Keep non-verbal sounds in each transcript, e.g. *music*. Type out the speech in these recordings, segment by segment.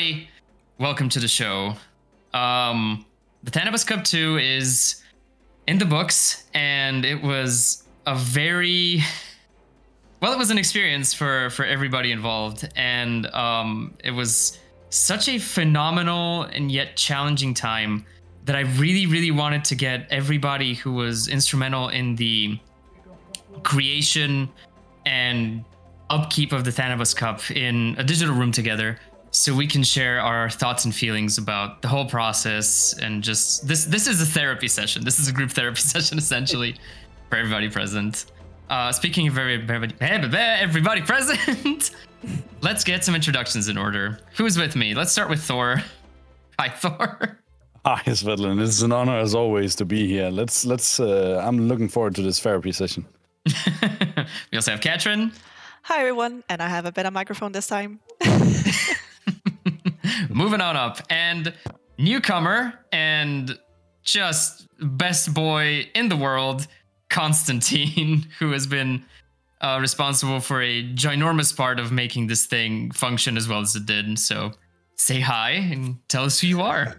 everybody. Welcome to the show. Um, the Thanabus Cup 2 is in the books, and it was a very well, it was an experience for for everybody involved, and um, it was such a phenomenal and yet challenging time that I really, really wanted to get everybody who was instrumental in the creation and upkeep of the Thanabus Cup in a digital room together so we can share our thoughts and feelings about the whole process and just this this is a therapy session this is a group *laughs* therapy session essentially for everybody present uh, speaking of everybody, everybody present *laughs* let's get some introductions in order who's with me let's start with thor *laughs* hi thor Hi, Svetlin. It's an honor as always to be here. Let's let's. Uh, I'm looking forward to this therapy session. we also have Katrin. Hi everyone, and I have a better microphone this time. *laughs* Moving on up, and newcomer and just best boy in the world, Constantine, *laughs* who has been uh, responsible for a ginormous part of making this thing function as well as it did. So say hi and tell us who you are.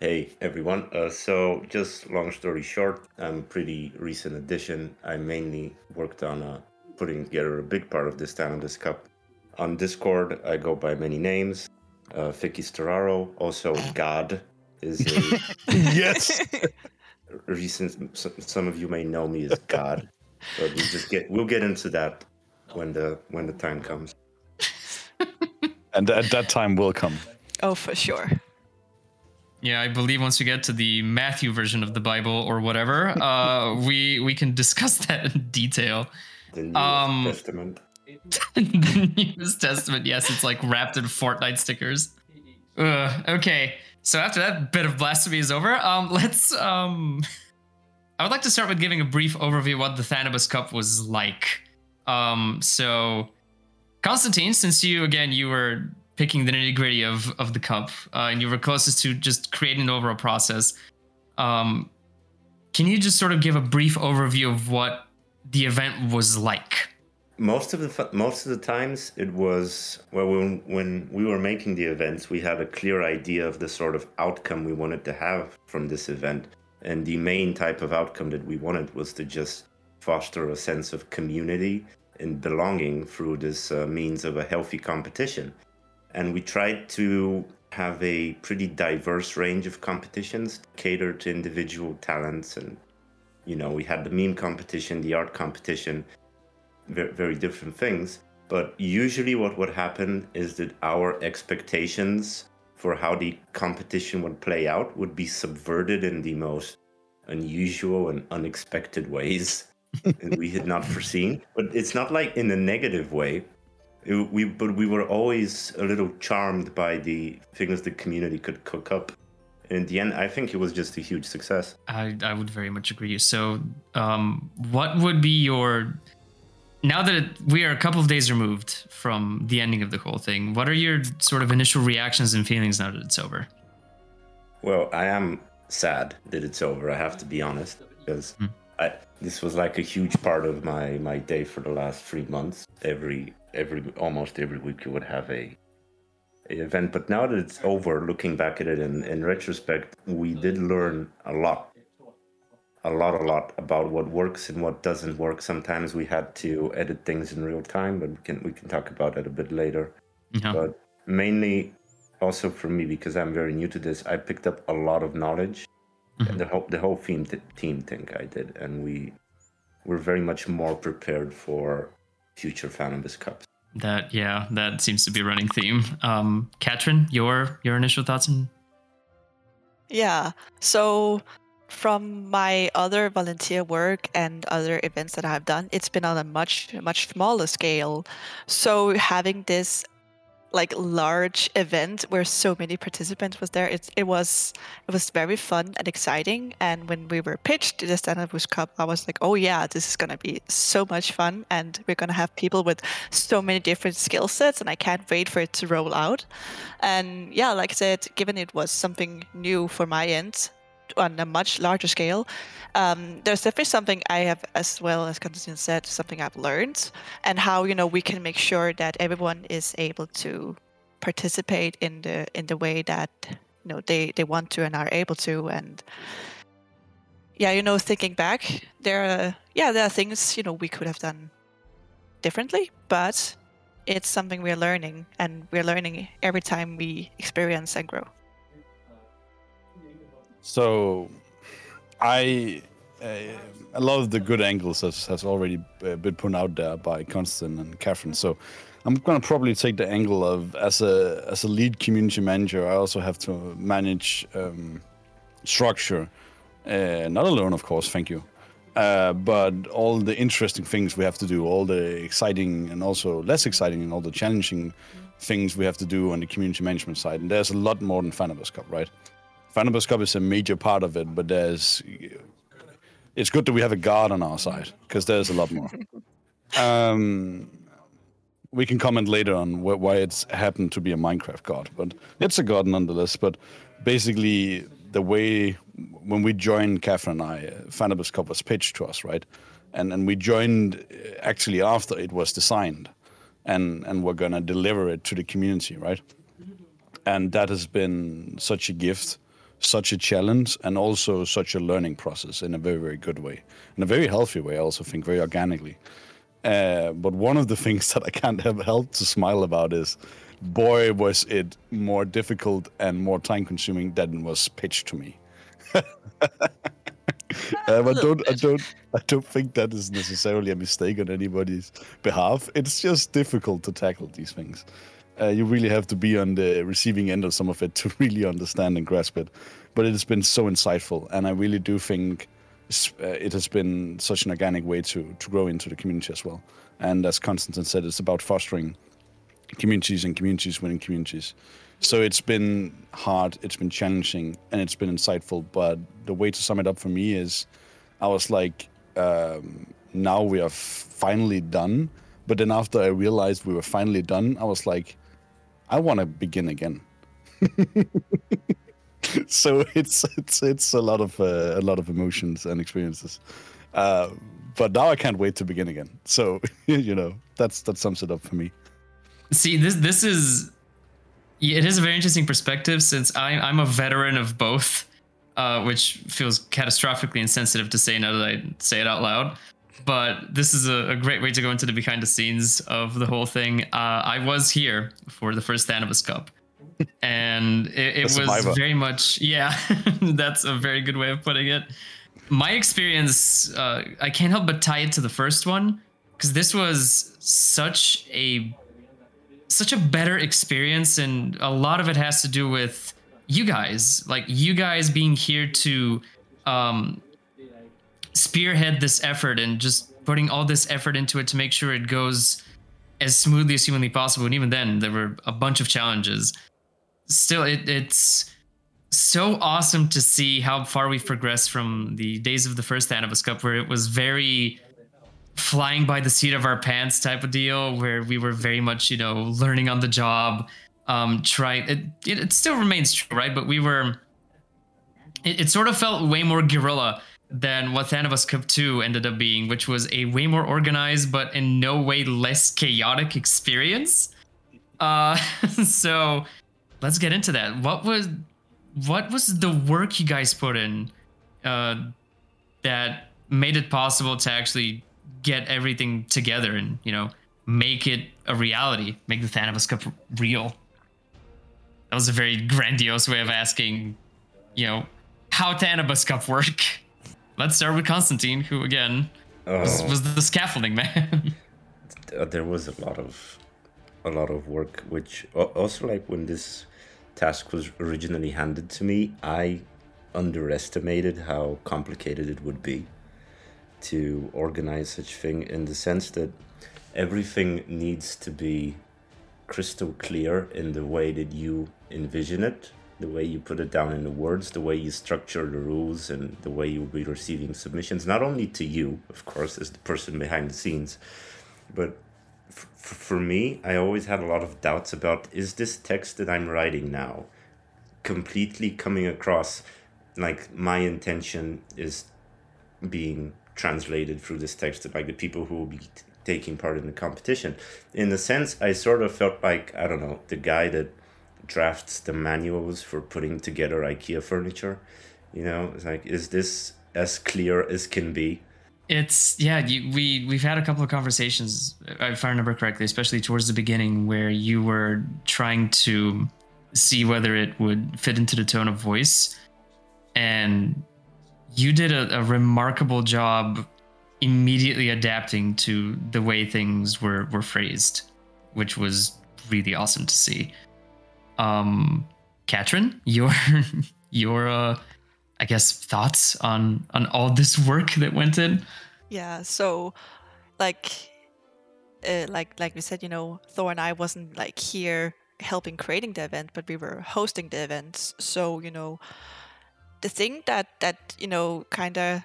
Hey everyone. Uh, so, just long story short, I'm a pretty recent addition. I mainly worked on uh, putting together a big part of this town, this Cup. On Discord, I go by many names. Uh, Fiki Stararo, also God, is a *laughs* yes. *laughs* recent. Some of you may know me as God, but we just get we'll get into that when the when the time comes. *laughs* and at that time will come. Oh, for sure. Yeah, I believe once we get to the Matthew version of the Bible or whatever, uh, we we can discuss that in detail. The New um, Testament. *laughs* the Newest Testament, yes, it's like wrapped in Fortnite stickers. Ugh, okay, so after that bit of blasphemy is over, um, *laughs* let's um, I would like to start with giving a brief overview of what the Thanabus Cup was like. Um, so Constantine, since you again you were picking the nitty gritty of of the cup, uh, and you were closest to just creating an overall process. Um, can you just sort of give a brief overview of what the event was like? Most of the most of the times it was well when when we were making the events, we had a clear idea of the sort of outcome we wanted to have from this event, and the main type of outcome that we wanted was to just foster a sense of community and belonging through this uh, means of a healthy competition. And we tried to have a pretty diverse range of competitions cater to individual talents. And you know we had the meme competition the art competition very, very different things but usually what would happen is that our expectations for how the competition would play out would be subverted in the most unusual and unexpected ways *laughs* that we had not foreseen but it's not like in a negative way it, we but we were always a little charmed by the things the community could cook up. And in the end, I think it was just a huge success. I, I would very much agree. So, um, what would be your now that we are a couple of days removed from the ending of the whole thing? What are your sort of initial reactions and feelings now that it's over? Well, I am sad that it's over. I have to be honest because. Mm. I, this was like a huge part of my my day for the last three months. Every every almost every week you would have a, a event. But now that it's over, looking back at it in, in retrospect, we did learn a lot. A lot, a lot about what works and what doesn't work. Sometimes we had to edit things in real time, but we can we can talk about that a bit later. Yeah. But mainly, also for me because I'm very new to this, I picked up a lot of knowledge. Mm-hmm. The whole the whole team team thing I did, and we were very much more prepared for future Thanabus Cups. That yeah, that seems to be a running theme. Um, Katrin, your your initial thoughts and yeah. So from my other volunteer work and other events that I have done, it's been on a much much smaller scale. So having this like large event where so many participants was there. It it was it was very fun and exciting. And when we were pitched to the Thanabus Cup, I was like, oh yeah, this is gonna be so much fun, and we're gonna have people with so many different skill sets, and I can't wait for it to roll out. And yeah, like I said, given it was something new for my end, on a much larger scale. Um, there's definitely something I have, as well as Constantine said, something I've learned, and how you know we can make sure that everyone is able to participate in the in the way that you know they they want to and are able to and yeah you know thinking back there are yeah there are things you know we could have done differently but it's something we're learning and we're learning every time we experience and grow So, I uh, a lot of the good angles has, has already uh, been put out there by Constant and Catherine. So, I'm gonna probably take the angle of as a as a lead community manager, I also have to manage um, structure, uh, not alone, of course. Thank you. Uh, but all the interesting things we have to do, all the exciting and also less exciting and all the challenging things we have to do on the community management side. And there's a lot more than Fanabus Cup, right? Fanabus Cup is a major part of it, but there's it's good that we have a god on our side because there's a lot more. *laughs* um, we can comment later on wh- why it's happened to be a Minecraft god, but it's a god nonetheless. But basically, the way when we joined Catherine and I, Fanabus Cup was pitched to us, right? And and we joined uh, actually after it was designed, and and we're gonna deliver it to the community, right? And that has been such a gift, such a challenge, and also such a learning process in a very very good way, in a very healthy way. I also think very organically. Uh, but one of the *laughs* things that I can't have help to smile about is, boy, was it more difficult and more time consuming than was pitched to me. *laughs* Um, I don't, I don't, I don't think that is necessarily a mistake on anybody's behalf. It's just difficult to tackle these things. Uh, you really have to be on the receiving end of some of it to *laughs* really understand and grasp it. But it has been so insightful, and I really do think uh, it has been such an organic way to to grow into the community as well. And as Konstantin said, it's about fostering communities and communities winning communities. So it's been hard, it's been challenging, and it's been insightful. But the way to sum it up for me is, I was like, um, now we are finally done. But then after I realized we were finally done, I was like, I want to begin again. *laughs* so it's it's it's a lot of uh, a lot of emotions and experiences. Uh, but now I can't wait to begin again. So *laughs* you know that's that sums it up for me. See, this this is it is a very interesting perspective since I, I'm a veteran of both, uh, which feels catastrophically insensitive to say now that I say it out loud. But this is a, a great way to go into the behind the scenes of the whole thing. Uh, I was here for the first Thanos Cup, and it, it was survivor. very much yeah. *laughs* that's a very good way of putting it. My experience, uh, I can't help but tie it to the first one because this was such a such a better experience and a lot of it has to do with you guys like you guys being here to um spearhead this effort and just putting all this effort into it to make sure it goes as smoothly as humanly possible. And even then there were a bunch of challenges. Still it, it's so awesome to see how far we've progressed from the days of the first Thanos Cup where it was very flying by the seat of our pants type of deal where we were very much you know learning on the job um trying it, it, it still remains true right? But we were it, it sort of felt way more guerrilla than what Thanos Cup 2 ended up being which was a way more organized but in no way less chaotic experience. Uh *laughs* so let's get into that. What was what was the work you guys put in uh that made it possible to actually get everything together and you know make it a reality make the thanos cup real? That was a very grandiose way of asking you know how thanos cup work *laughs* let's start with constantine who again was, Oh. was the scaffolding man *laughs* uh, there was a lot of a lot of work which also like when this task was originally handed to me i underestimated how complicated it would be to organize such thing in the sense that everything needs to be crystal clear in the way that you envision it the way you put it down in the words the way you structure the rules and the way you'll be receiving submissions not only to you of course as the person behind the scenes but f- for me i always had a lot of doubts about is this text that i'm writing now completely coming across like my intention is being translated through this text to like the people who will be taking part in the competition. In a sense, I sort of felt like I don't know the guy that drafts the manuals for putting together IKEA furniture. You know, it's like, is this as clear as can be? It's yeah. You, we we've had a couple of conversations, if I remember correctly, especially towards the beginning, where you were trying to see whether it would fit into the tone of voice, and you did a, a remarkable job immediately adapting to the way things were were phrased, which was really awesome to see. Um, Katrin, your *laughs* your uh, I guess thoughts on on all this work that went in. Yeah. So, like, uh, like like we said, you know, Thor and I wasn't like here helping creating the event, but we were hosting the events. So you know, the thing that that you know kind of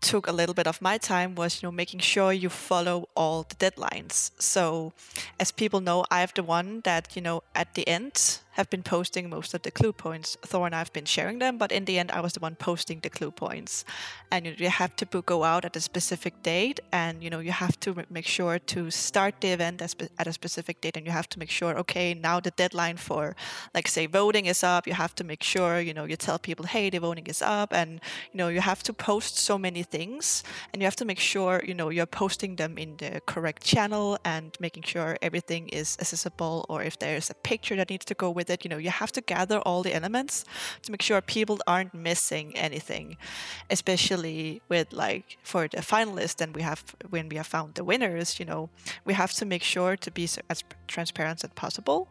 took a little bit of my time was you know making sure you follow all the deadlines. So as people know i'm the one that you know at the end have been posting most of the clue points. Thor and I have been sharing them, but in the end, I was the one posting the clue points. And you, have to go out at a specific date, and you know you have to make sure to start the event at a specific date, and you have to make sure, okay, now the deadline for, like, say, voting is up. You have to make sure, you know, you tell people, hey, the voting is up, and you know you have to post so many things, and you have to make sure, you know, you're posting them in the correct channel and making sure everything is accessible, or if there's a picture that needs to go with with it you know you have to gather all the elements to make sure people aren't missing anything especially with like for the finalists and we have when we have found the winners you know we have to make sure to be as transparent as possible.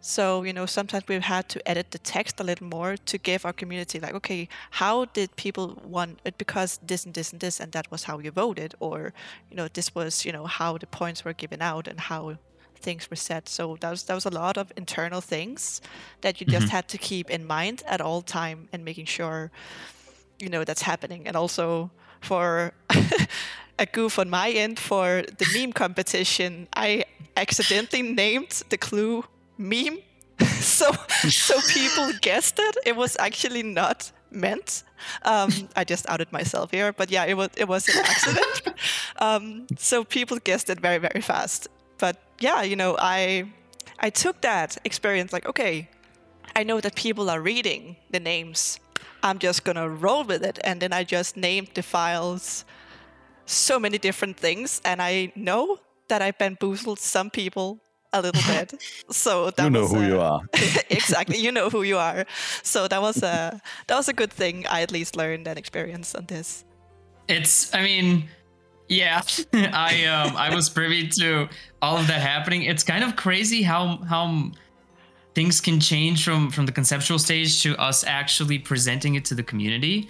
So, you know, sometimes we've had to edit the text a little more to give our community, like, okay, how did people want it because this and this and this, and that was how you voted, or, you know, this was, you know, how the points were given out and how things were set. So that was that was a lot of internal things that you just mm-hmm. had to keep in mind at all time and making sure you know that's happening. And also for *laughs* a goof on my end for the meme competition, I accidentally named the clue meme. *laughs* so so people *laughs* guessed it. It was actually not meant. Um, I just outed myself here, but yeah, it was it was an accident. um, so people guessed it very very fast, yeah, you know, I I took that experience like, okay, I know that people are reading the names. I'm just gonna roll with it, and then I just named the files so many different things, and I know that I bamboozled some people a little *laughs* bit. So that you know was, who you are. *laughs* *laughs* exactly, you know who you are. So that was a that was a good thing I at least learned and experienced on this. It's, I mean, yeah, I um I was privy to all of that happening. It's kind of crazy how how things can change from from the conceptual stage to us actually presenting it to the community.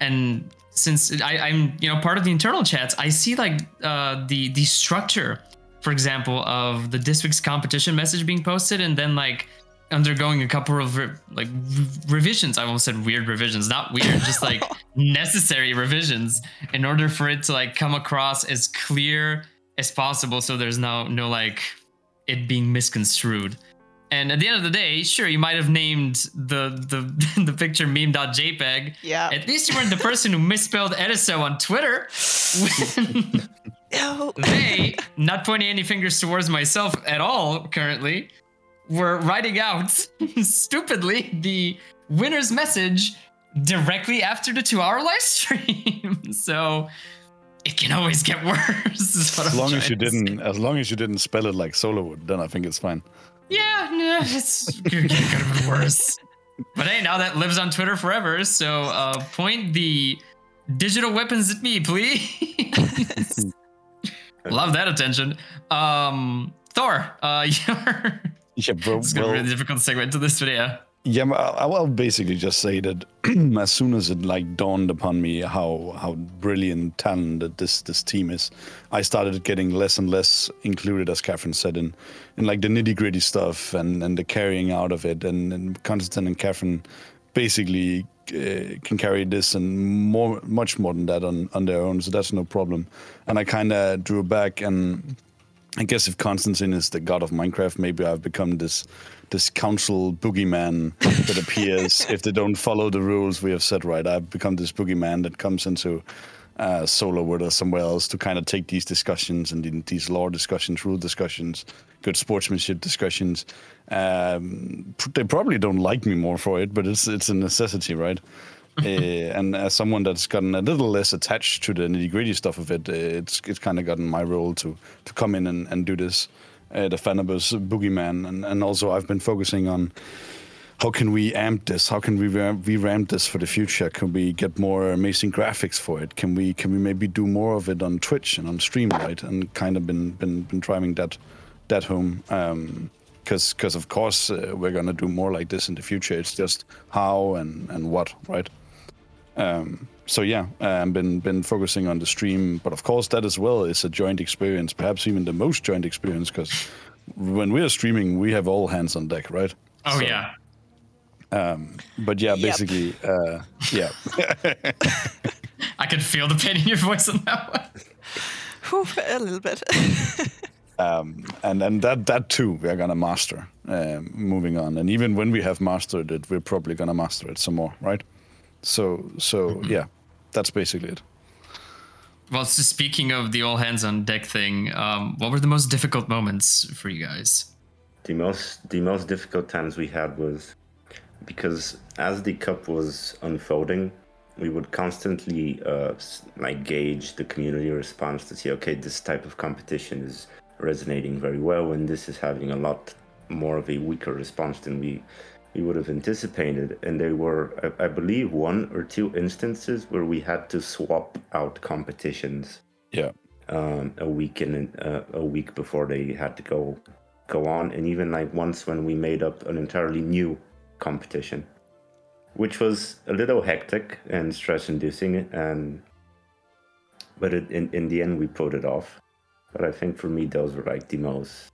And since I, I'm you know part of the internal chats, I see like uh, the the structure, for example, of the district's competition message being posted, and then like undergoing a couple of re- like re- revisions. I almost said weird revisions, not weird, just like *laughs* necessary revisions in order for it to like come across as clear as possible. So there's no no like it being misconstrued. And at the end of the day, sure, you might have named the the *laughs* the picture meme.jpg. Yeah. At least you weren't the person who misspelled Ediso on Twitter. *laughs* *laughs* they, not pointing any fingers towards myself at all currently, were writing out stupidly the winner's message directly after the two hour live stream. so it can always get *laughs* worse. as long as you didn't, as long as you didn't spell it like Solo would, then I think it's fine. Yeah, no, it's could have been worse. But hey, now that lives on Twitter forever. So uh, point the digital weapons at me, please. *laughs* Love that attention. Um, Thor, uh, *laughs* your yeah, bro. It's gonna well, be really difficult segment to segue into this video. Yeah, I will basically just say that *clears throat* as soon as it like dawned upon me how how brilliant, talented this this team is, I started getting less and less included, as Catherine said, in in like the nitty gritty stuff and and the carrying out of it. And, and Constantine and Catherine basically uh, can carry this and more, much more than that on on their own. So that's no problem. And I kind of drew back and I guess if Constantine is the god of Minecraft, maybe I've become this this council boogeyman that appears *laughs* if they don't follow the rules we have set. Right, I've become this boogeyman that comes into uh, solo with or somewhere else to kind of take these discussions and these law discussions, rule discussions, good sportsmanship discussions. Um, they probably don't like me more for it, but it's it's a necessity, right? *laughs* uh, and as someone that's gotten a little less attached to the nitty gritty stuff of it, uh, it's it's kind of gotten my role to to come in and, and do this, uh, the Fanabus boogeyman, and and also I've been focusing on how can we amp this? How can we revamp this for the future? Can we get more amazing graphics for it? Can we can we maybe do more of it on Twitch and on stream, right? And kind of been been been driving that that home. Um, because because of course uh, we're gonna do more like this in the future. It's just how and and what, right? Um, so yeah, I've been been focusing on the stream, but of course that as well is a joint experience, perhaps even the most joint experience, because when we are streaming, we have all hands on deck, right? Oh so, yeah. Um, but yeah, basically, uh, yeah. *laughs* I can feel the pain in your voice on that one. a little bit. *laughs* um, and and that that too we're gonna master um, moving on. And even when we have mastered it, we're probably gonna master it some more, right? So so mm-hmm. yeah, that's basically it. Well, so speaking of the all hands on deck thing, um, what were the most difficult moments for you guys? The most the most difficult times we had was because as the cup was unfolding, we would constantly uh, like gauge the community response to see, okay, this type of competition is resonating very well, and this is having a lot more of a weaker response than we we would have anticipated. And there were, I, I believe, one or two instances where we had to swap out competitions. Yeah. Um, a week in uh, a week before they had to go go on, and even like once when we made up an entirely new competition, which was a little hectic and stress inducing. And but it, in in the end, we pulled it off. But I think for me, those were like the most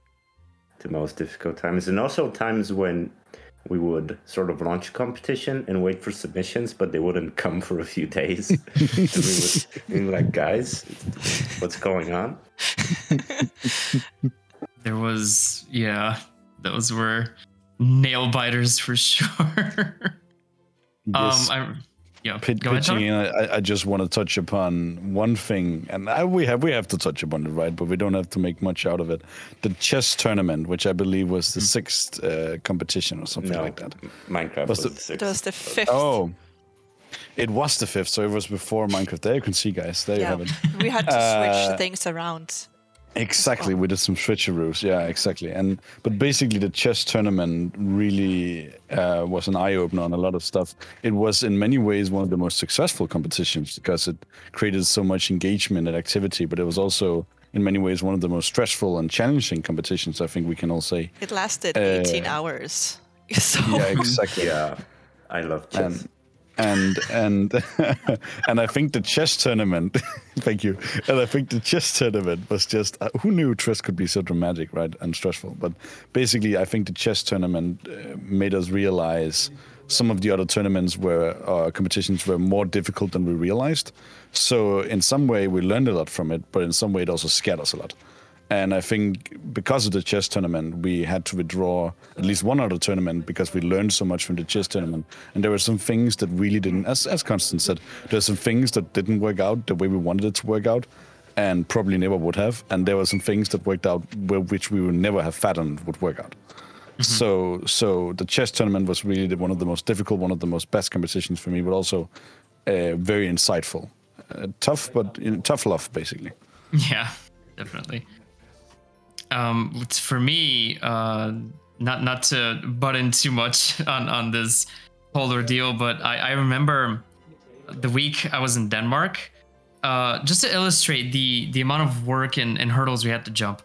the most difficult times, and also times when we would sort of launch a competition and wait for submissions, but they wouldn't come for a few days. *laughs* we would be like, guys, what's going on? there was, yeah, those were nail biters for sure. *laughs* um, I, yeah, Pit, pitching in, I, I, just want to touch upon one thing, and I, we have we have to touch upon it, right? But we don't have to make much out of it. The chess tournament, which I believe was the mm. sixth uh, competition or something no, like that. Minecraft was, was the, the, sixth. It was the fifth. Oh, it was the fifth, so it was before Minecraft. There you can see, guys. There yeah. you have it. We had to switch uh, things around. Exactly, we did some switcheroos. Yeah, exactly. And but basically, the chess tournament really uh, was an eye opener on a lot of stuff. It was in many ways one of the most successful competitions because it created so much engagement and activity. But it was also in many ways one of the most stressful and challenging competitions. I think we can all say. It lasted uh, 18 hours. *laughs* So. Yeah, exactly. yeah, I love chess. And, and and *laughs* and I think the chess tournament. *laughs* thank you. And I think the chess tournament was just uh, who knew chess could be so dramatic, right, and stressful. But basically, I think the chess tournament uh, made us realize some of the other tournaments were uh, competitions were more difficult than we realized. So in some way, we learned a lot from it, but in some way, it also scared us a lot. And I think because of the chess tournament, we had to withdraw at least one other tournament because we learned so much from the chess tournament. And there were some things that really didn't, as, as Constance said, there's some things that didn't work out the way we wanted it to work out and probably never would have. And there were some things that worked out which we would never have fathomed would work out. Mm-hmm. So, so the chess tournament was really the, one of the most difficult, one of the most best competitions for me, but also uh, very insightful. Uh, tough, but you know, tough love, basically. *laughs* Yeah, definitely. Um, for me, uh, not not to butt in too much *laughs* on on this whole ordeal, but I, I remember the week I was in Denmark, uh, just to illustrate the the amount of work and, and hurdles we had to jump.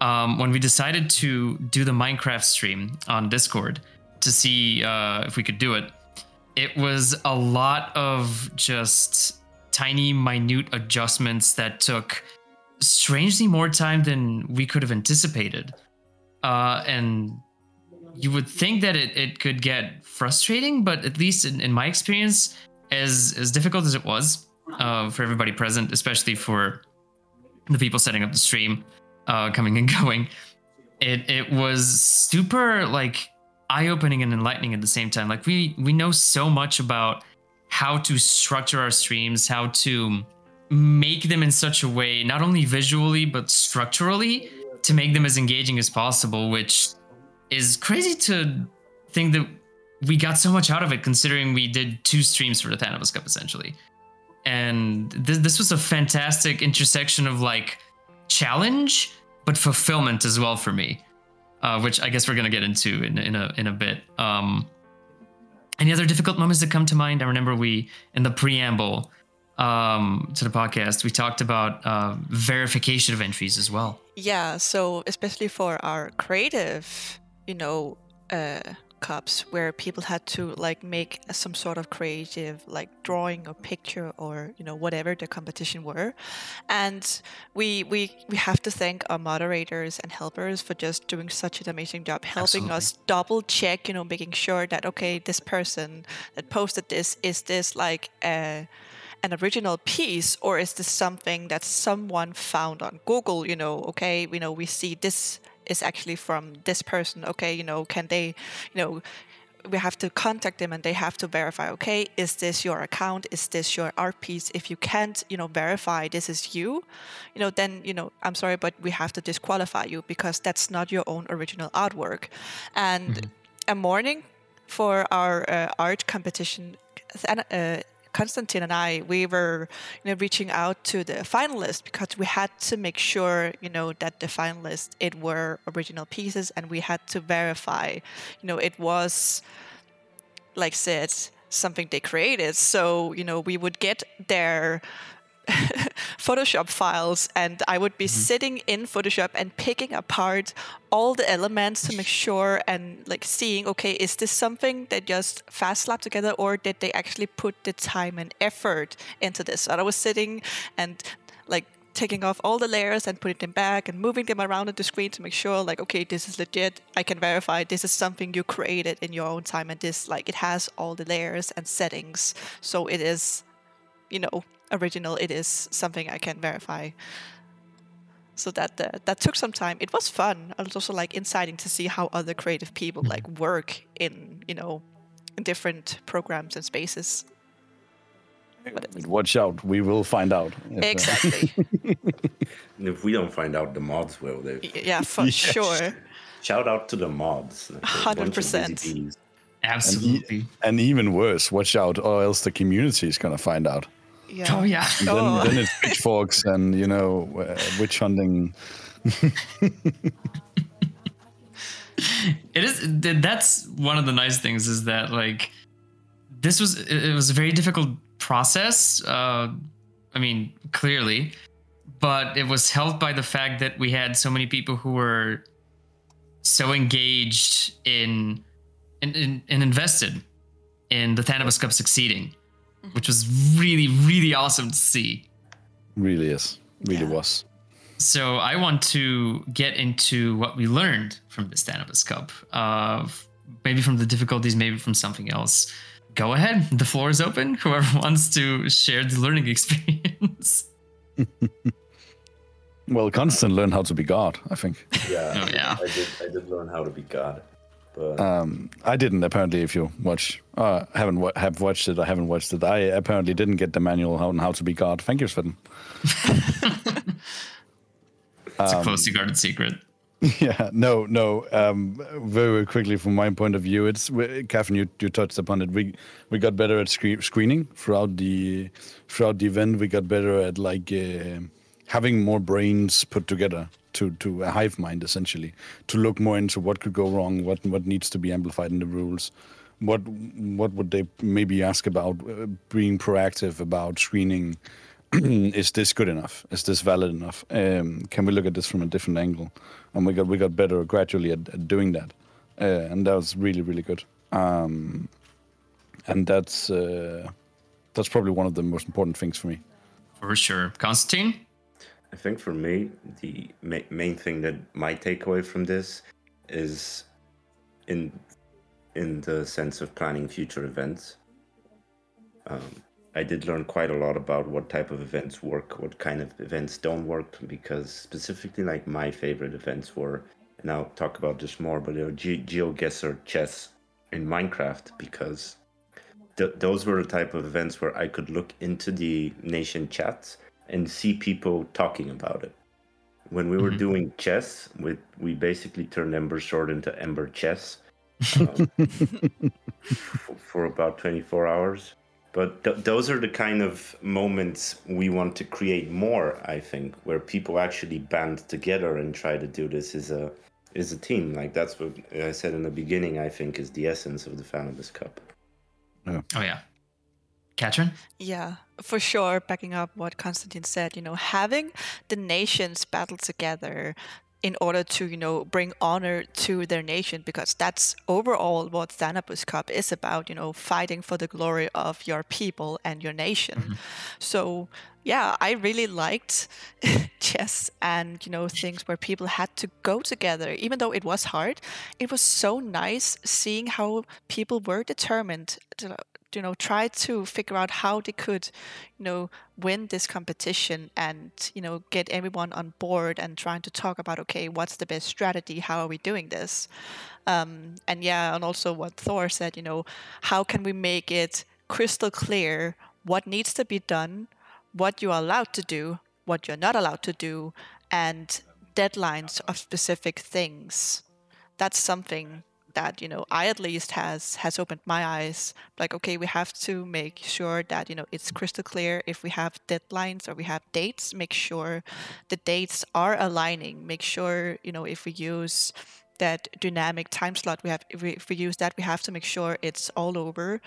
Um, when we decided to do the Minecraft stream on Discord to see uh, if we could do it, it was a lot of just tiny, minute adjustments that took strangely more time than we could have anticipated. Uh, and you would think that it, it could get frustrating, but at least in, in my experience, as as difficult as it was uh, for everybody present, especially for the people setting up the stream, uh, coming and *laughs* going, it it was super like eye opening and enlightening at the same time. Like we we know so much about how to structure our streams, how to make them in such a way, not only visually but structurally, to make them as engaging as possible, which is crazy to think that we got so much out of it considering we did two streams for the Thanabus Cup essentially. And this, this was a fantastic intersection of like challenge but fulfillment as well for me, uh, which I guess we're gonna get into in, in a in a bit. Um, any other difficult moments that come to mind? I remember we in the preamble um, to the podcast we talked about uh, verification of entries as well. Yeah, so especially for our creative, you know, uh, cups where people had to like make some sort of creative like drawing or picture or you know whatever the competition were and we we we have to thank our moderators and helpers for just doing such an amazing job helping Absolutely. us double check you know making sure that okay this person that posted this is this like a an original piece or is this something that someone found on google you know okay you know we see this is actually from this person okay you know can they you know we have to contact them and they have to verify okay is this your account? Is this your art piece? If you can't you know verify this is you you know then you know i'm sorry but we have to disqualify you because that's not your own original artwork. And a morning for our uh, art competition uh, Konstantin and I, we were, you know, reaching out to the finalists because we had to make sure, you know, that the finalists it were original pieces, and we had to verify, you know, it was, like said, something they created. So, you know, we would get their *laughs* Photoshop files, and I would be mm-hmm. sitting in Photoshop and picking apart all the elements to make sure and like seeing, okay, is this something that just fast slapped together, or did they actually put the time and effort into this? And I was sitting and like taking off all the layers and putting them back and moving them around on the screen to make sure like okay this is legit. I can verify this is something you created in your own time and this like it has all the layers and settings. So it is you know original it is something i can verify so that uh, that took some time it was fun it was also like inciting to see how other creative people like work in you know in different programs and spaces but Watch out, we will find out. if, *laughs* exactly And if we don't find out, the mods will. They yeah for *laughs* Yes. sure shout out to the mods. like, they're a bunch of busy 100%. bees. Absolutely. and even worse, watch out, or else the community is gonna find out. Yeah Oh yeah. And Oh. Then, then it's pitchforks and you know uh, witch hunting. *laughs* it is that's one of the nice things is that like this was it it was a very difficult process uh i mean clearly but it was helped by the fact that we had so many people who were so engaged in and, and, and invested in the Thanabus Cup succeeding, which was really, really awesome to see. Really is, really Yeah. was. So I want to get into what we learned from this Thanabus Cup. Uh, maybe from the difficulties, maybe from something else. Go ahead. The floor is open. *laughs* Whoever wants to share the learning *laughs* experience. Well, Constant learned how to be God, I think. Yeah, Oh, yeah. I did. I did learn how to be God, but Um, I didn't apparently. If you watch, uh, haven't wa- have watched it, I haven't watched it. I apparently didn't get the manual on how to be God. Thank you, Sven. *laughs* It's a closely guarded secret. *laughs* yeah, no, no. Um, very, very quickly, from my point of view, it's we- Catherine. You, you touched upon it. We we got better at screen, screening throughout the throughout the event. We got better at like uh, having more brains put together to to a hive mind essentially to look more into what could go wrong, what what needs to be amplified in the rules. What what would they maybe ask about uh, being proactive about screening? *clears throat* is this good enough? Is this valid enough? Um, can we look at this from a different angle? And we got we got better gradually at, at doing that, uh, and that was really really good. Um, and that's uh, that's probably one of the most important things for me. For sure. Constantine? I think for me, the ma- main thing that my takeaway from this is in in the sense of planning future events. Um, I did learn quite a lot about what type of events work, what kind of events don't work, because specifically, like my favorite events were, and I'll talk about this more, but you Ge- GeoGuessr chess in Minecraft, because th- those were the type of events where I could look into the nation chats and see people talking about it. When we were Mhm. doing chess, we we basically turned Ember Sword into Ember Chess *laughs* um, f- for about 24 hours. But th- those are the kind of moments we want to create more. I think where people actually band together and try to do this as a as a team. Like that's what I said in the beginning. I think is the essence of the Fanabis Cup. Oh yeah. Katrin? Yeah, for sure. Backing up what Konstantin said, you know, having the nations battle together in order to, you know, bring honor to their nation, because that's overall what Thanabus Cup is about, you know, fighting for the glory of your people and your nation. Mm-hmm. So, yeah, I really liked *laughs* chess and, you know, things where people had to go together. Even though it was hard, it was so nice seeing how people were determined to, you know, try to figure out how they could, you know, win this competition and, you know, get everyone on board and trying to talk about, okay, what's the best strategy? How are we doing this? Um, and yeah, and also what Thor said, you know, how can we make it crystal clear what needs to be done, what you are allowed to do, what you're not allowed to do, and deadlines of specific things. That's something that you know I at least has has opened my eyes. Like, okay, we have to make sure that you know it's crystal clear. If we have deadlines or we have dates, make sure the dates are aligning. Make sure you know if we use that dynamic time slot we have if we, if we use that we have to make sure it's all over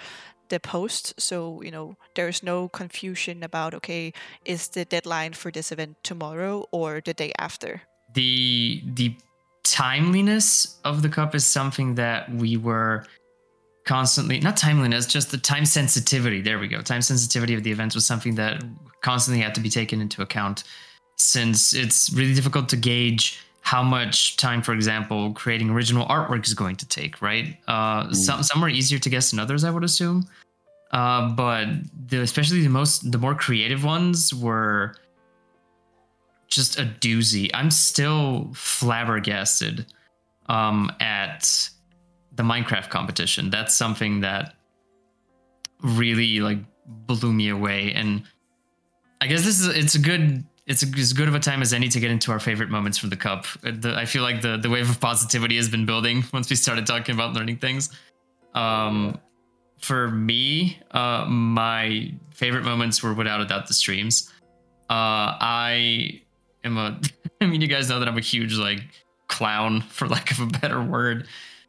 the post so you know there's no confusion about okay is the deadline for this event tomorrow or the day after the the timeliness of the cup is something that we were constantly not timeliness just the time sensitivity. There we go. Time sensitivity of the events was something that constantly had to be taken into account since it's really difficult to gauge how much time for example creating original artwork is going to take right? Uh, some some are easier to guess than others i would assume. Uh, but the, especially the most the more creative ones were just a doozy. I'm still flabbergasted um, at the Minecraft competition. That's something that really like blew me away. And I guess this is it's a good it's as good of a time as any to get into our favorite moments from the cup. Uh, The, I feel like the the wave of positivity has been building *laughs* once we started talking about learning things. Um, for me, uh, my favorite moments were without a doubt the streams. Uh, I am *laughs* a I mean you guys know that I'm a huge like clown *laughs* for lack of a better word.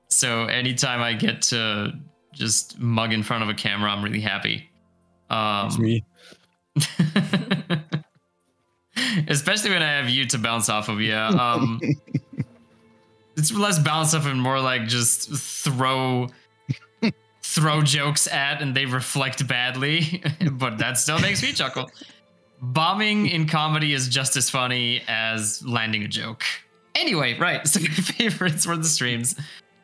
So anytime I get to just mug in front of a camera, I'm really happy. Um It's me. *laughs* Especially when I have you to bounce off of, yeah. Um it's less bounce off and more like just throw throw jokes at and they reflect badly, but that still makes me chuckle bombing in comedy is just as funny as landing a joke. Anyway, right. So *laughs* my favorites were the streams.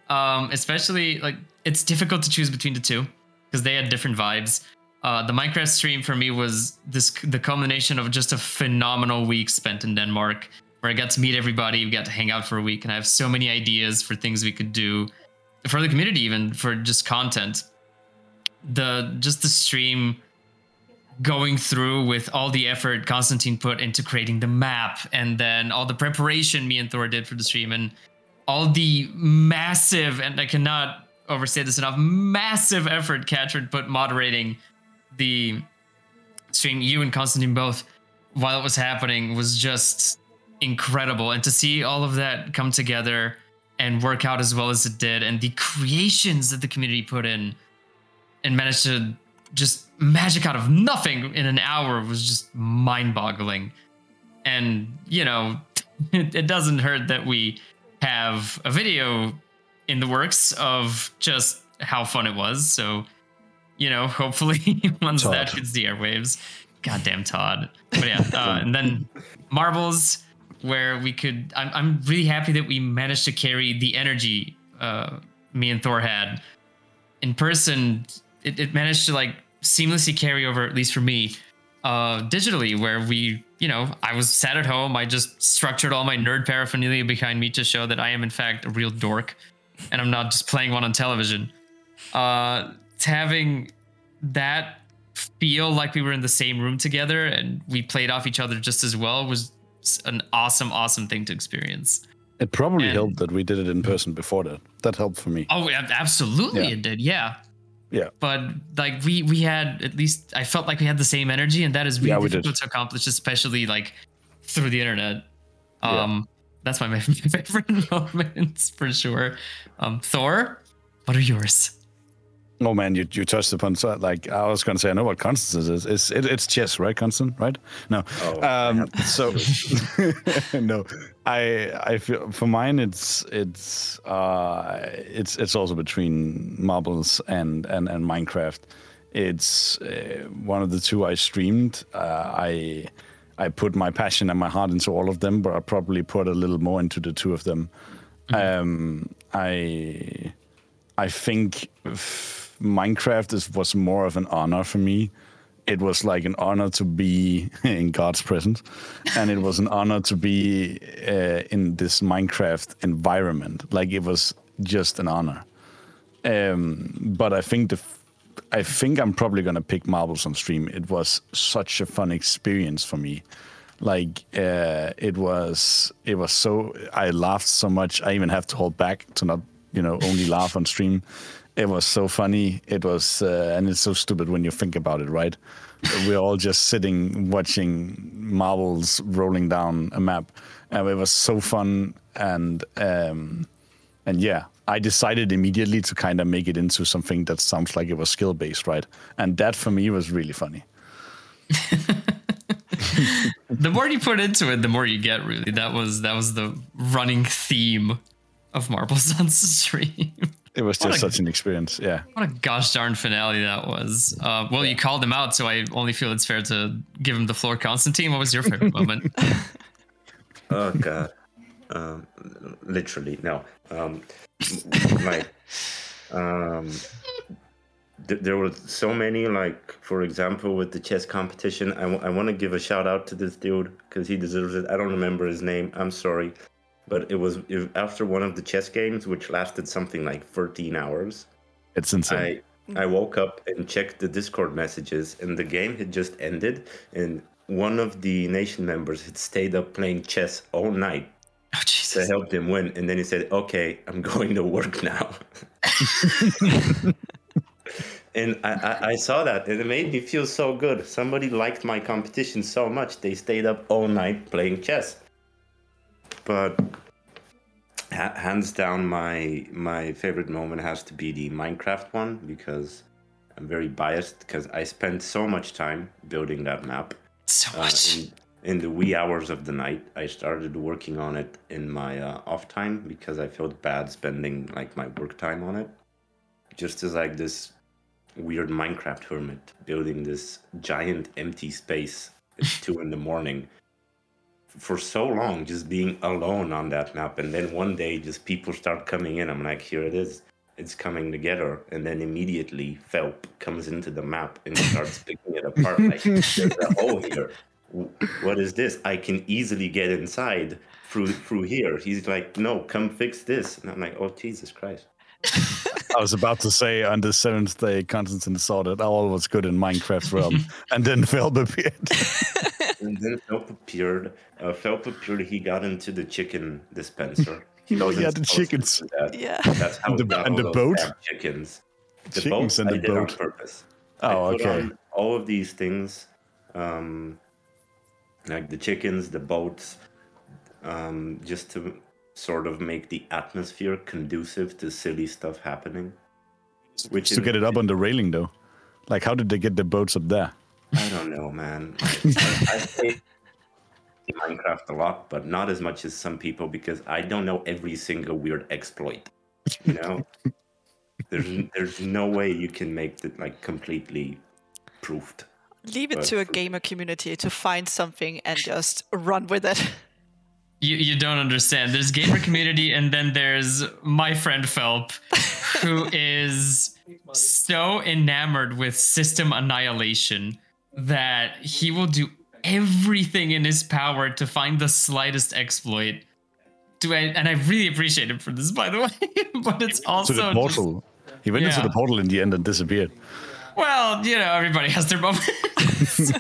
Um, especially like it's difficult to choose between the two because they had different vibes. Uh, the Minecraft stream for me was this the culmination of just a phenomenal week spent in Denmark, where I got to meet everybody, we got to hang out for a week, and I have so many ideas for things we could do for the community, even for just content. The just the stream going through with all the effort Constantine put into creating the map and then all the preparation me and Thor did for the stream and all the massive and I cannot overstate this enough massive effort Katrin put moderating the stream. You and Constantine both while it was happening was just incredible. And to see all of that come together and work out as well as it did and the creations that the community put in and managed to just magic out of nothing in an hour was just mind-boggling. And you know *laughs* it, doesn't hurt that we have a video in the works of just how fun it was. So you know hopefully *laughs* once that Todd. hits the airwaves. Goddamn todd. But yeah uh, and then marbles where we could I'm, I'm really happy that we managed to carry the energy uh, me and thor had in person. It, it managed to like seamlessly carry over at least for me uh digitally where we you know i was sat at home i just structured all my nerd paraphernalia behind me to show that i am in fact a real dork and i'm not just playing one on television uh having that feel like we were in the same room together and we played off each other just as well was an awesome, awesome thing to experience. It probably And- helped that we did it in person before that. That helped for me. Oh, absolutely, Yeah. it did. Yeah. Yeah. But like we we had at least I felt like we had the same energy, and that is really Yeah, difficult to accomplish, especially like through the internet. Yeah. Um, that's my, my *laughs* favorite *laughs* moments for sure. Um, Thor, what are yours? Oh man, you, you touched upon so like I was gonna say I know what Constance is. It's it, it's chess, right, Constant? Right? No. Oh, um, so *laughs* no, I I feel for mine it's it's uh it's it's also between marbles and and and Minecraft. It's uh, one of the two I streamed. Uh, I I put my passion and my heart into all of them, but I probably put a little more into the two of them. Um, I I think f- Minecraft is, was more of an honor for me. It was like an honor to be *laughs* in God's presence, and it was an honor to be uh, in this Minecraft environment. Like it was just an honor. Um, but I think the, I think I'm probably gonna pick marbles on stream. It was such a fun experience for me. Like uh, it was, it was so. I laughed so much. I even have to hold back to not, you know, only laugh on stream. It was so funny. It was, uh, and it's so stupid when you think about it, right? We're all just sitting watching marbles rolling down a map, and it was so fun. And um, and yeah, I decided immediately to kind of make it into something that sounds like it was skill based, right? And that for me was really funny. *laughs* the more you put into it, the more you get. Really, that was that was the running theme of Marbles on stream. *laughs* It was What just a- such an experience. Yeah. what a gosh darn finale that was. Uh, well, you called him out, so I only feel it's fair to give him the floor. Constantine, what was your favorite moment? *laughs* Oh god. Um, literally no. Um, like, um, th- there were so many. Like, for example, with the chess competition, I, w- I want to give a shout out to this dude because he deserves it. I don't remember his name. I'm sorry, but it was it, after one of the chess games, which lasted something like 13 hours. It's insane. I I woke up and checked the Discord messages, and the game had just ended, and one of the nation members had stayed up playing chess all night Oh to help him win, and then he said, "Okay, I'm *laughs* going to work now." *laughs* and I, I, I saw that, and it made me feel so good. Somebody liked my competition so much they stayed up all night playing chess. But ha- hands down, my my favorite moment has to be the Minecraft one because I'm very biased because I spent so much time building that map. So Uh, much. in, in the wee hours of the night, I started working on it in my uh, off time because I felt bad spending like my work time on it. Just as like this weird Minecraft hermit building this giant empty space at two in the morning for so long, just being alone on that map, and then one day, just people start coming in. I'm like, here it is. It's coming together, and then immediately Felp comes into the map and starts picking it apart. Like, there's a hole here. What is this? I can easily get inside through through here. He's like, no, come fix this, and I'm like, oh Jesus Christ. I was about to say on the seventh day, Constantine saw that all was good in Minecraft realm, and then Felp appeared. *laughs* And then Felp appeared. Uh, Felp appeared. He got into the chicken dispenser. *laughs* He Oh, wasn't yeah, the chickens. that. Yeah. That's how *laughs* And the- we and the boat? Chickens. The Chickens boat and I the did on purpose. Oh, I put okay. on all of these things, um, like the chickens, the boats, um, just to sort of make the atmosphere conducive to silly stuff happening. Which to in- get it up on the railing, though. Like, how did they get the boats up there? I don't know, man. *laughs* I, I play Minecraft a lot, but not as much as some people because I don't know every single weird exploit. You know, there's there's no way you can make it like completely proofed. Leave it But to a gamer community to find something and just run with it. You, you don't understand. There's gamer community, and then there's my friend Felp, who *laughs* is so enamored with system annihilation that he will do everything in his power to find the slightest exploit. Do I, and I really appreciate him for this, by the *laughs* way. but it's also To the just- portal. he went into the portal in the end and disappeared. well, you know, everybody has their moments. *laughs*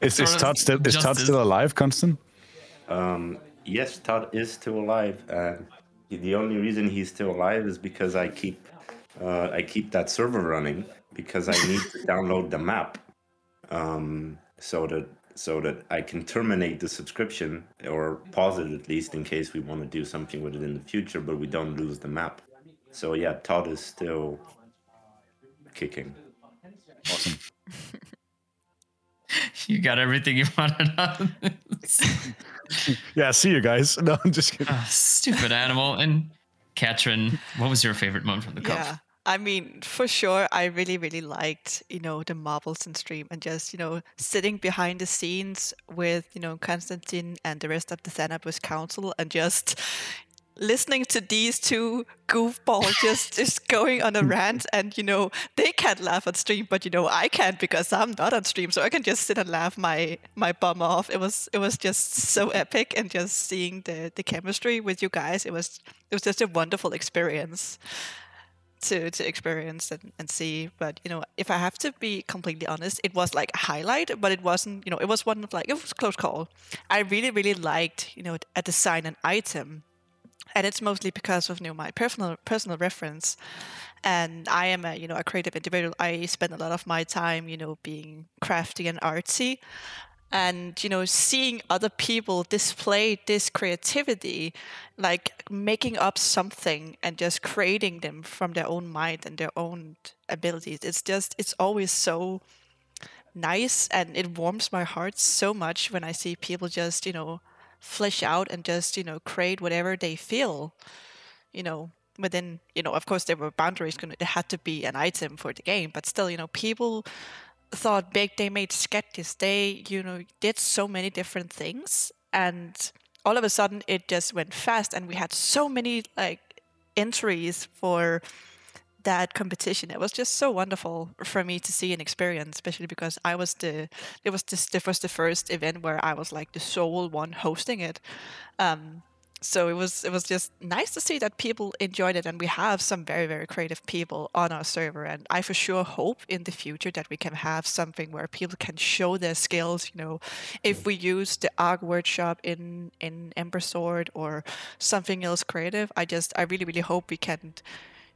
Is, is Todd still is Todd still alive, Constant? Um, yes, Todd is still alive, and the only reason he's still alive is because I keep uh, I keep that server running because I need to download the map, um, so that so that I can terminate the subscription or pause it at least in case we want to do something with it in the future, but we don't lose the map. So yeah, Todd is still kicking. Awesome. *laughs* you got everything you *laughs* wanted on this. *laughs* Yeah, see you guys. No, I'm just kidding. Ah, stupid animal. And Katrin, what was your favorite moment from the cup? Yeah. I mean, for sure, I really, really liked, you know, the marbles and stream and just, you know, sitting behind the scenes with, you know, Constantine and the rest of the Thanabus Council and just listening to these two goofballs *laughs* just just going on a rant and you know they can't laugh on stream but you know i can't because i'm not on stream so i can just sit and laugh my my bum off. It was it was just so epic and just seeing the the chemistry with you guys it was it was just a wonderful experience to to experience and, and see but you know if i have to be completely honest it was like a highlight but it wasn't you know it was one of like it was close call. I really really liked you know a design an item and it's mostly because of you know my personal personal reference. And i am a you know a creative individual. I spend a lot of my time you know being crafty and artsy and you know seeing other people display this creativity like making up something and just creating them from their own mind and their own abilities. It's just it's always so nice and it warms my heart so much when i see people just you know flesh out and just you know create whatever they feel you know within you know of course there were boundaries there had to be an item for the game but still you know people thought big they made sketches. They you know did so many different things and all of a sudden it just went fast and we had so many like entries for that competition. It was just so wonderful for me to see and experience especially because i was the it was this it was the first event where i was like the sole one hosting it. Um so it was it was just nice to see that people enjoyed it and we have some very very creative people on our server and i for sure hope in the future that we can have something where people can show their skills you know if we use the arc workshop in in ember sword or something else creative. I just i really really hope we can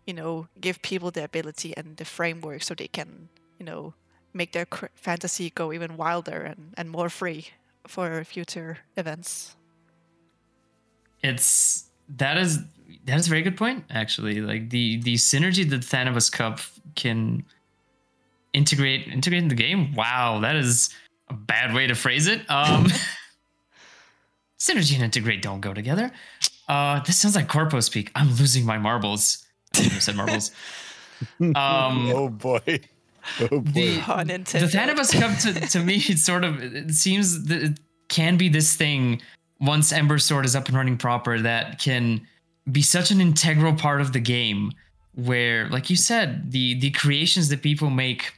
you know give people the ability and the framework so they can you know make their cr- fantasy go even wilder and, and more free for future events It's that is that is a very good point, actually. Like the the synergy that Thanos Cup can integrate integrate in the game. Wow, that is a bad way to phrase it. Um *laughs* synergy and integrate don't go together. Uh this sounds like corpo speak. I'm losing my marbles. I never said marbles. *laughs* Um oh boy. Oh boy. the, Pun the intended. Thanabus Cup to, to me it's sort of it seems that it can be this thing once Ember Sword is up and running proper that can be such an integral part of the game where like you said the the creations that people make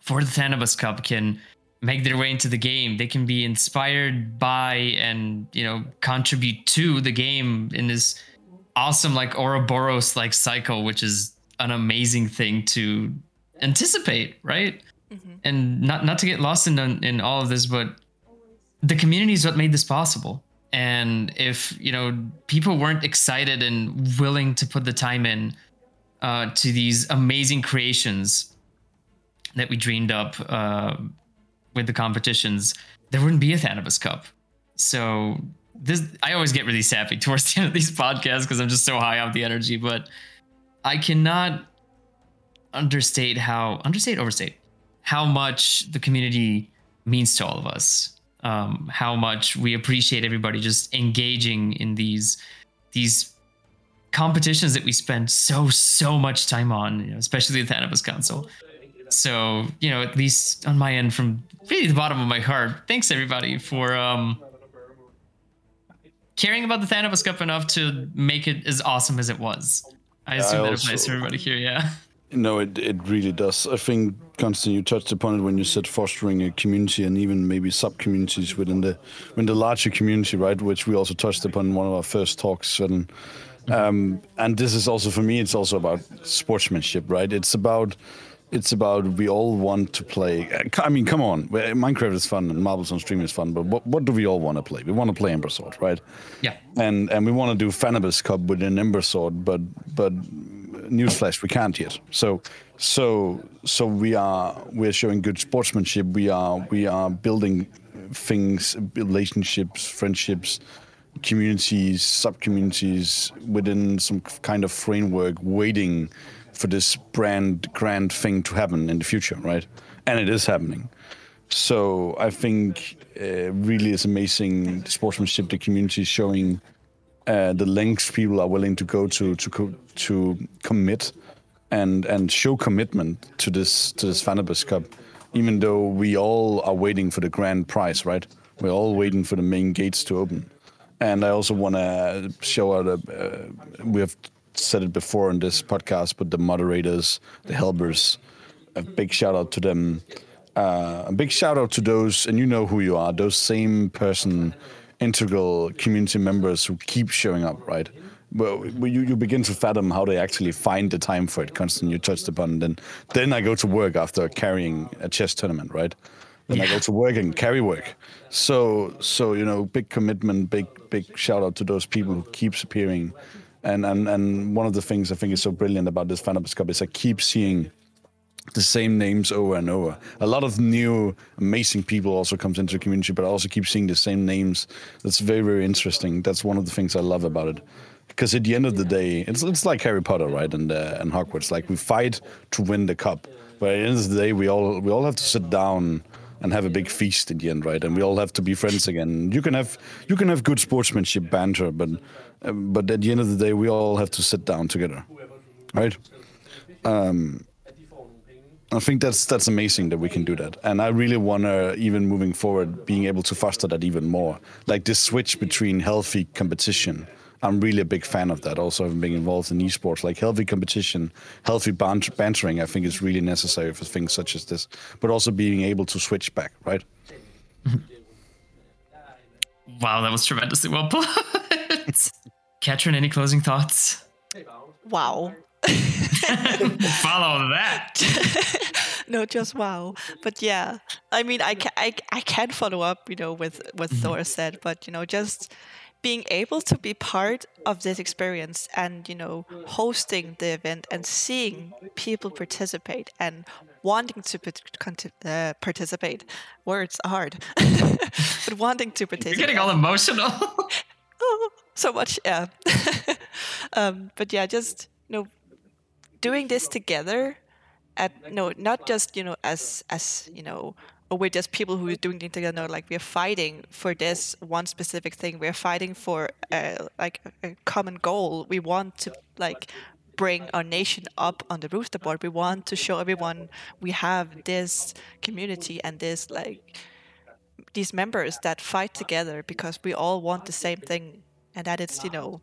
for the Thanabus Cup can make their way into the game. They can be inspired by and you know contribute to the game in this awesome like Ouroboros like cycle which is an amazing thing to anticipate right? Mm-hmm. And not not to get lost in in all of this but the community is what made this possible. And if you know people weren't excited and willing to put the time in uh, to these amazing creations that we dreamed up uh, with the competitions there wouldn't be a thanabus cup. So this i always get really sappy *laughs* towards the end of these podcasts because i'm just so high off the energy but i cannot understate how understate overstate how much the community means to all of us um, how much we appreciate everybody just engaging in these these competitions that we spend so so much time on you know, especially the Thanabus Council so you know at least on my end from really the bottom of my heart thanks everybody for um caring about the Thanabus Cup enough to make it as awesome as it was. I I assume that applies also- to everybody here yeah No, it, it really does. I think, Constant, you touched upon it when you said fostering a community and even maybe sub communities within the within the larger community, right? Which we also touched upon in one of our first talks. And Um, and this is also for me. It's also about sportsmanship, right? It's about it's about we all want to play. Uh, I mean, come on, Minecraft is fun and Marbles on Stream is fun, but what, what do we all want to play? We want to play Ember Sword, right? Yeah. And and we want to do Thanabus Cup within Ember Sword, but but newsflash, we can't yet. So so so we are we are showing good sportsmanship. We are we are building things, relationships, friendships, communities, sub communities within some kind of framework, waiting for this brand grand thing to happen in the future, right? And it is happening. So I think uh, really it's amazing the sportsmanship the community is showing, uh, the lengths people are willing to go to to co- to commit and and show commitment to this to this Thanabus Cup, even though we all are waiting for the grand prize, right? We're all waiting for the main gates to open. And I also want to show out a, uh, we have said it before in this podcast, but the moderators, the helpers, a big shout out to them. Uh, a big shout out to those, and you know who you are, those same person, integral community members who keep showing up, right? Well, you, you begin to fathom how they actually find the time for it. Constant, you touched upon. Then, then I go to work after carrying a chess tournament, right? Then yeah. I go to work and carry work. So, so you know, big commitment, big, big shout out to those people who keeps appearing and and and one of the things I think is so brilliant about this Thanabus Cup is I keep seeing the same names over and over. A lot of new amazing people also comes into the community, but I also keep seeing the same names. That's very very interesting. That's one of the things I love about it. Because at the end of the day, it's it's like Harry Potter, right? And uh, and Hogwarts. Like we fight to win the cup, but at the end of the day, we all we all have to sit down and have a big feast in the end, right? And we all have to be friends again. You can have you can have good sportsmanship banter, but um, but at the end of the day, we all have to sit down together, right? Um, I think that's that's amazing that we can do that, and I really want to even moving forward, being able to foster that even more. Like this switch between healthy competition. I'm really a big fan of that. Also, being involved in esports, like healthy competition, healthy bantering, I think is really necessary for things such as this. But also being able to switch back, right? *laughs* Wow, that was tremendously well put. *laughs* Katrin, any closing thoughts? Wow. *laughs* Follow that. no, just wow. But yeah, I mean, I can I, I can follow up, you know, with what mm-hmm. Thor said, but you know, just being able to be part of this experience and you know hosting the event and seeing people participate and wanting to uh, participate. Words are hard. *laughs* But wanting to participate. you're getting all emotional. *laughs* Oh, so much yeah. *laughs* Um, but yeah just you know doing this together at no not just you know as as you know or we're just people who are doing things together. Like we're fighting for this one specific thing. We're fighting for uh, like a common goal. We want to like bring our nation up on the rooster board. We want to show everyone we have this community and this like these members that fight together because we all want the same thing, and that it's you know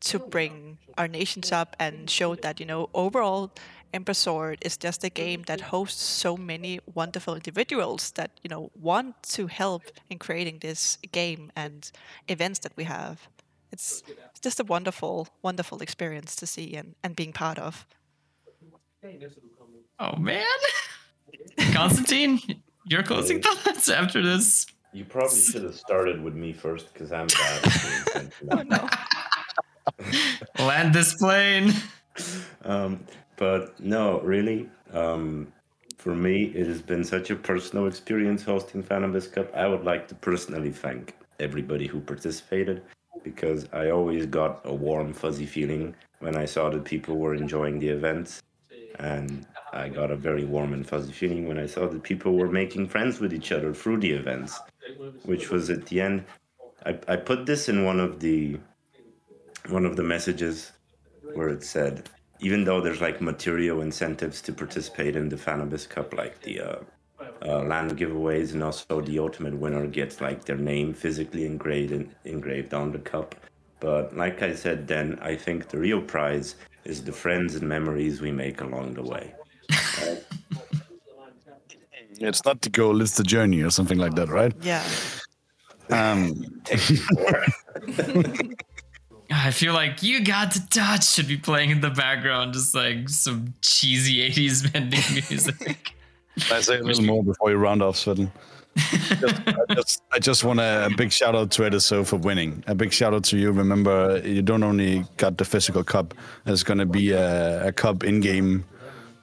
to bring our nations up and show that you know overall Ember is just a game that hosts so many wonderful individuals that you know want to help in creating this game and events that we have. It's, it's just a wonderful, wonderful experience to see and, and being part of. Oh man, *laughs* Constantine, your closing thoughts after this? You probably *laughs* should have started with me first because I'm bad. *laughs* oh, no. Land this plane. Um, but no, really, um, for me, it has been such a personal experience hosting Thanabus Cup. I would like to personally thank everybody who participated because I always got a warm, fuzzy feeling when I saw that people were enjoying the events. And I got a very warm and fuzzy feeling when I saw that people were making friends with each other through the events, which was at the end. I, I put this in one of the one of the messages where it said even though there's like material incentives to participate in the Thanabus Cup, like the uh, uh, land giveaways, and also the ultimate winner gets like their name physically engraved in, engraved on the cup. But like I said, then I think the real prize is the friends and memories we make along the way. it's not the goal; it's the journey, or something like that, right? Yeah. Um, *laughs* I feel like you got the touch should be playing in the background, just like some cheesy *laughs* 80s bending music. I say a little more before you round off, Svetlin. just, *laughs* I just, I just want a, big shout out to Ediso for winning. A big shout out to you. Remember, you don't only got the physical cup. There's going to be a, a cup in game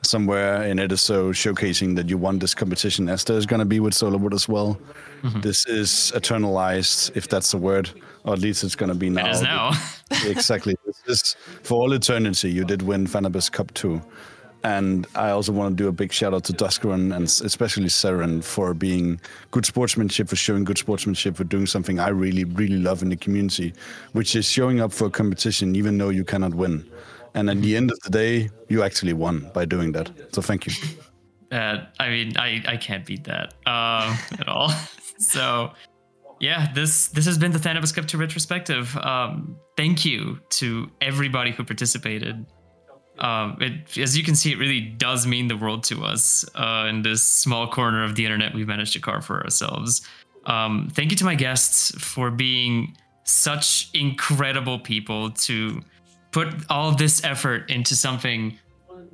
somewhere in Ediso showcasing that you won this competition. As there's going to be with Solarwood as well. Mm-hmm. This is eternalized, if that's the word, or at least it's going to be now. It is now. *laughs* exactly. This is for all eternity. You did win Thanabus Cup 2. And I also want to do a big shout out to Duskarn and especially Seren for being good sportsmanship, for showing good sportsmanship, for doing something I really, really love in the community, which is showing up for a competition even though you cannot win. And at the end of the day, you actually won by doing that. So thank you. *laughs* Uh, I mean, I, I can't beat that uh, at all. *laughs* so yeah, this this has been the Thanabus Cup 2 retrospective. Um, thank you to everybody who participated. Um, it, as you can see, it really does mean the world to us uh, in this small corner of the internet we've managed to carve for ourselves. Um, thank you to my guests for being such incredible people to put all this effort into something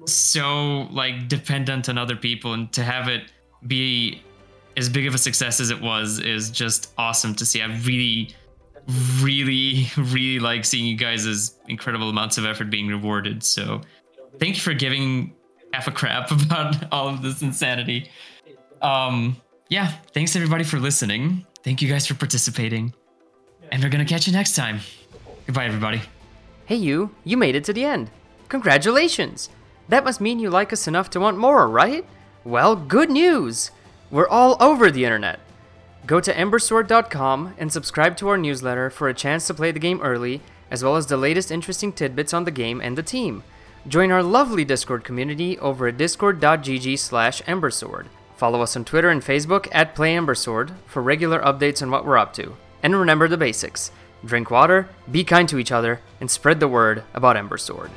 so like dependent on other people and to have it be as big of a success as it was is just awesome to see. I really, really, *laughs* really like seeing you guys' incredible amounts of effort being rewarded. So thank you for giving half a crap *laughs* about all of this insanity. Um, yeah, thanks everybody for listening. Thank you guys for participating. And we're gonna catch you next time. Goodbye, everybody. Hey, you, you made it to the end. Congratulations! That must mean you like us enough to want more, right? Well, good news! We're all over the internet. Go to embersword.com and subscribe to our newsletter for a chance to play the game early, as well as the latest interesting tidbits on the game and the team. Join our lovely Discord community over at discord.gg slash embersword. Follow us on Twitter and Facebook at PlayEmbersword for regular updates on what we're up to. And remember the basics drink water, be kind to each other, and spread the word about Embersword.